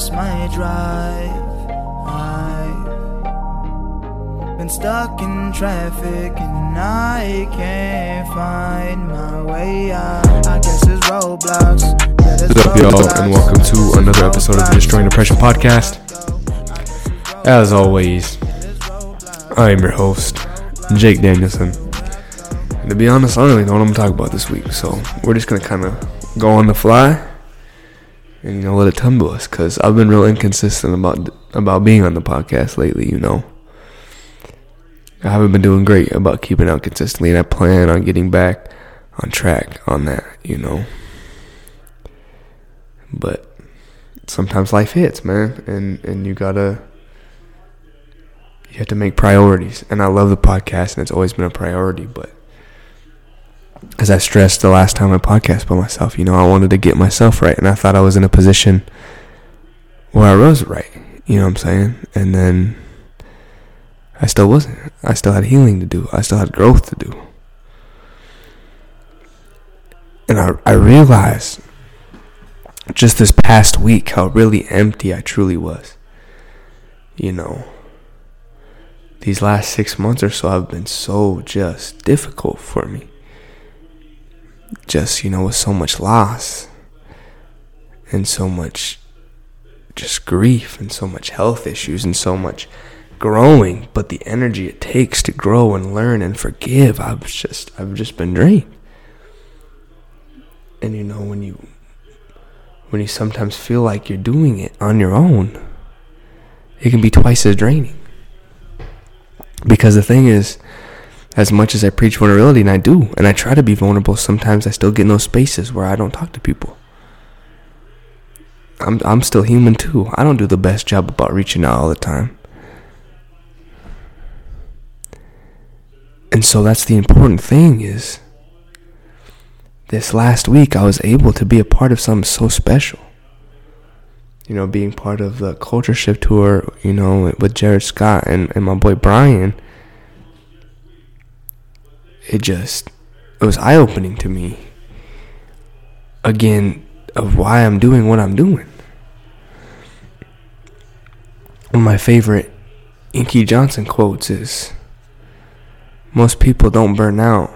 lost my drive. I've been stuck in traffic and I can't find my way out. I guess it's roadblocks. Yeah, What's up, y'all, and welcome to another episode of the Destroying Depression podcast. As always, I am your host, Jake Danielson. And to be honest, I don't really know what I'm talking about this week, so we're just gonna kind of go on the fly and you know let it tumble us, cause I've been real inconsistent about about being on the podcast lately. You know, I haven't been doing great about keeping out consistently, and I plan on getting back on track on that. You know but sometimes life hits, man, and and you gotta you have to make priorities. And I love the podcast, and it's always been a priority. But as I stressed the last time I podcast by myself, you know, I wanted to get myself right, and I thought I was in a position where I was right. You know what I'm saying? And then I still wasn't. I still had healing to do. I still had growth to do. And I, I realized just this past week how really empty I truly was. You know, these last six months or so have been so just difficult for me. Just, you know, with so much loss and so much just grief and so much health issues and so much growing, but the energy it takes to grow and learn and forgive, I've just I've just been drained. And you know, when you when you sometimes feel like you're doing it on your own, it can be twice as draining. Because the thing is, as much as I preach vulnerability, and I do, and I try to be vulnerable, sometimes I still get in those spaces where I don't talk to people. I'm I'm still human too. I don't do the best job about reaching out all the time. And so that's the important thing is this last week I was able to be a part of something so special. You know, being part of the Culture Shift tour, you know, with Jared Scott and, and my boy Brian. It just it was eye opening to me again of why I'm doing what I'm doing. One of my favorite Inky Johnson quotes is most people don't burn out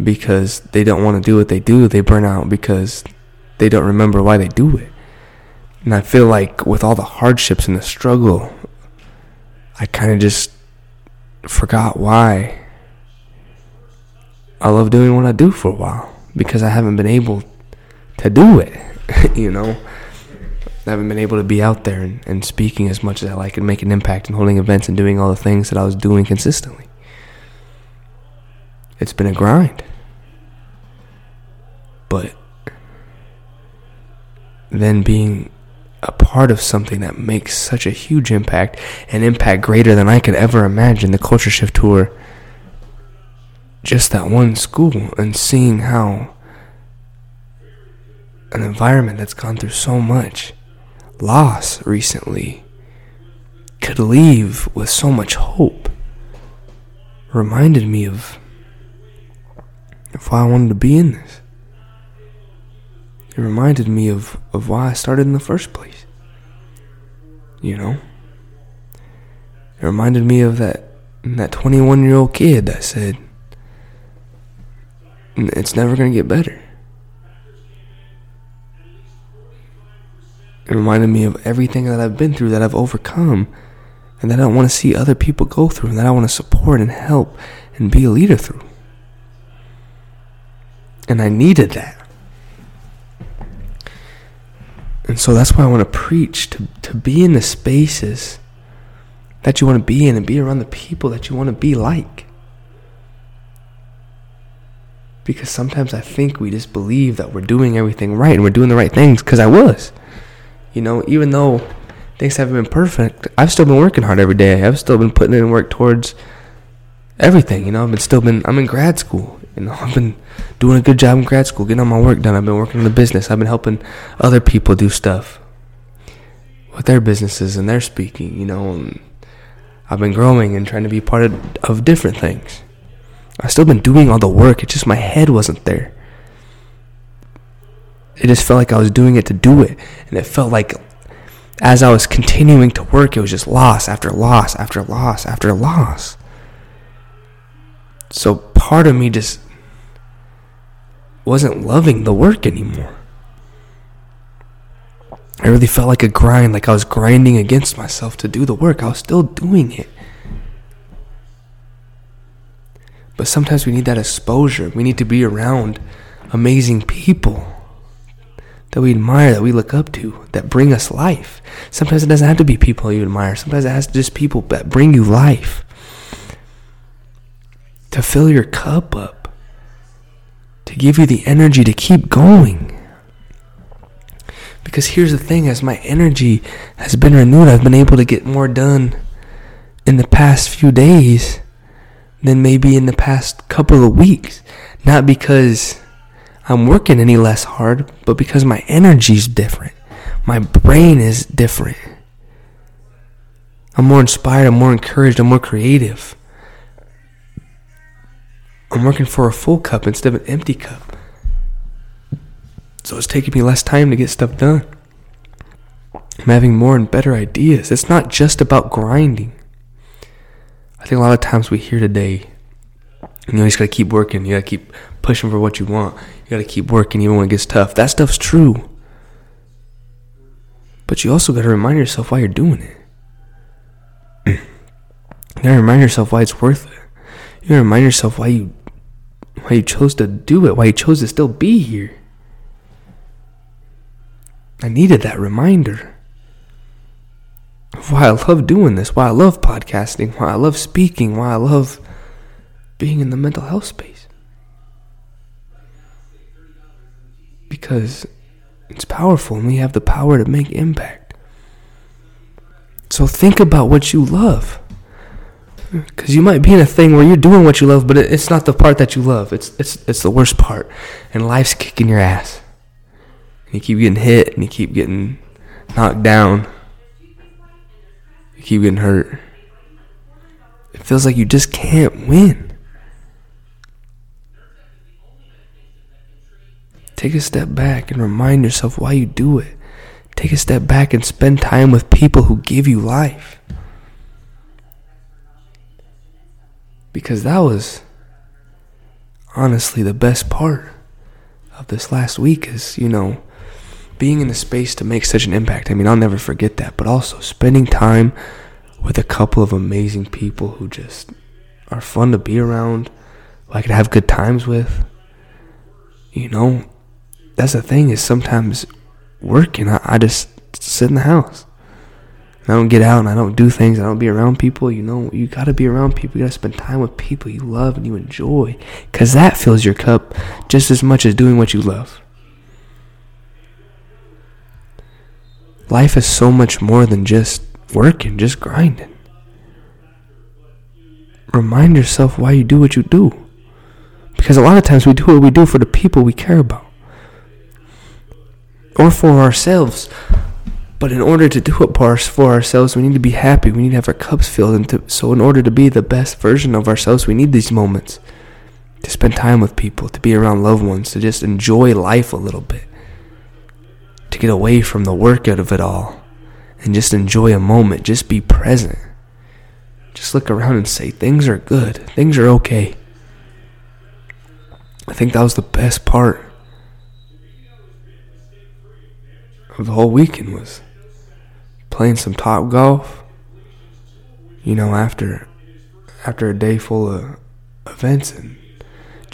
because they don't want to do what they do. They burn out because they don't remember why they do it. And I feel like with all the hardships and the struggle, I kind of just forgot why I love doing what I do for a while because I haven't been able to do it, you know. I haven't been able to be out there and, and speaking as much as I like and making an impact and holding events and doing all the things that I was doing consistently. It's been a grind. But then being a part of something that makes such a huge impact, an impact greater than I could ever imagine, the Culture Shift Tour, just that one school, and seeing how an environment that's gone through so much loss recently could leave with so much hope reminded me of, of why I wanted to be in this. It reminded me of, of why I started in the first place. You know? It reminded me of that that 21 year old kid that said, it's never going to get better. It reminded me of everything that I've been through, that I've overcome, and that I want to see other people go through, and that I want to support and help and be a leader through. And I needed that. And so that's why I want to preach to, to be in the spaces that you want to be in and be around the people that you want to be like. Because sometimes I think we just believe that we're doing everything right and we're doing the right things because I was. You know, even though things haven't been perfect, I've still been working hard every day. I've still been putting in work towards everything. You know, I've been still been. I'm in grad school. You know, I've been doing a good job in grad school, getting all my work done. I've been working on the business. I've been helping other people do stuff with their businesses and their speaking. You know, and I've been growing and trying to be part of, of different things. I've still been doing all the work. It's just my head wasn't there. it just felt like I was doing it to do it. And it felt like as I was continuing to work, it was just loss after loss after loss after loss. So part of me just wasn't loving the work anymore. I really felt like a grind, like I was grinding against myself to do the work. I was still doing it. But sometimes we need that exposure. We need to be around amazing people that we admire, that we look up to, that bring us life. Sometimes it doesn't have to be people you admire. Sometimes it has to just people that bring you life. To fill your cup up. To give you the energy to keep going. Because here's the thing as my energy has been renewed, I've been able to get more done in the past few days than maybe in the past couple of weeks. Not because I'm working any less hard, but because my energy's different. My brain is different. I'm more inspired, I'm more encouraged, I'm more creative. I'm working for a full cup instead of an empty cup. So it's taking me less time to get stuff done. I'm having more and better ideas. It's not just about grinding. I think a lot of times we hear today, you know, you just gotta keep working. You gotta keep pushing for what you want. You gotta keep working even when it gets tough. That stuff's true. But you also gotta remind yourself why you're doing it. you gotta remind yourself why it's worth it. You gotta remind yourself why you why you chose to do it, why you chose to still be here. I needed that reminder why I love doing this, why I love podcasting, why I love speaking, why I love being in the mental health space. because it's powerful and we have the power to make impact. So think about what you love. Because you might be in a thing where you're doing what you love, but it's not the part that you love. It's, it's, it's the worst part. And life's kicking your ass. And you keep getting hit and you keep getting knocked down. Keep getting hurt. It feels like you just can't win. Take a step back and remind yourself why you do it. Take a step back and spend time with people who give you life. Because that was honestly the best part of this last week is, you know, being in a space to make such an impact. I mean, I'll never forget that, but also spending time with a couple of amazing people who just are fun to be around, who I could have good times with. You know, that's the thing is sometimes working, I, I just sit in the house. I don't get out and I don't do things. I don't be around people. You know, you got to be around people. You got to spend time with people you love and you enjoy. Because that fills your cup just as much as doing what you love. Life is so much more than just working, just grinding. Remind yourself why you do what you do. Because a lot of times we do what we do for the people we care about or for ourselves. But in order to do it for ourselves, we need to be happy. We need to have our cups filled. And to, so, in order to be the best version of ourselves, we need these moments to spend time with people, to be around loved ones, to just enjoy life a little bit, to get away from the work out of it all, and just enjoy a moment. Just be present. Just look around and say, things are good, things are okay. I think that was the best part of the whole weekend was playing some top golf. You know, after after a day full of events and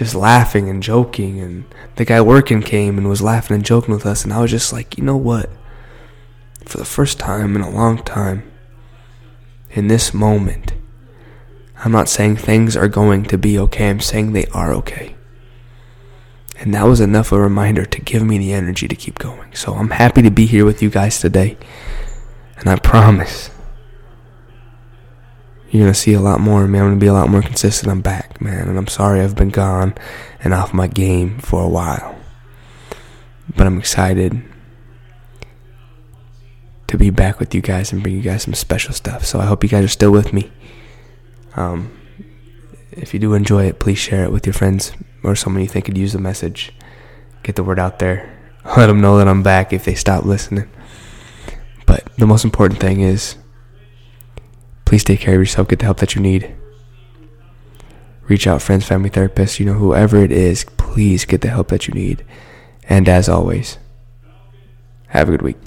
just laughing and joking and the guy working came and was laughing and joking with us and I was just like, you know what? For the first time in a long time, in this moment, I'm not saying things are going to be okay. I'm saying they are okay. And that was enough of a reminder to give me the energy to keep going. So I'm happy to be here with you guys today. And I promise you're to see a lot more of me. I'm to be a lot more consistent. I'm back, man. And I'm sorry I've been gone and off my game for a while. But I'm excited to be back with you guys and bring you guys some special stuff. So I hope you guys are still with me. Um, if you do enjoy it, please share it with your friends or someone you think could use the message. Get the word out there. let them know that I'm back if they stop listening. But the most important thing is please take care of yourself, get the help that you need. Reach out, friends, family, therapists, you know, whoever it is, please get the help that you need. And as always, have a good week.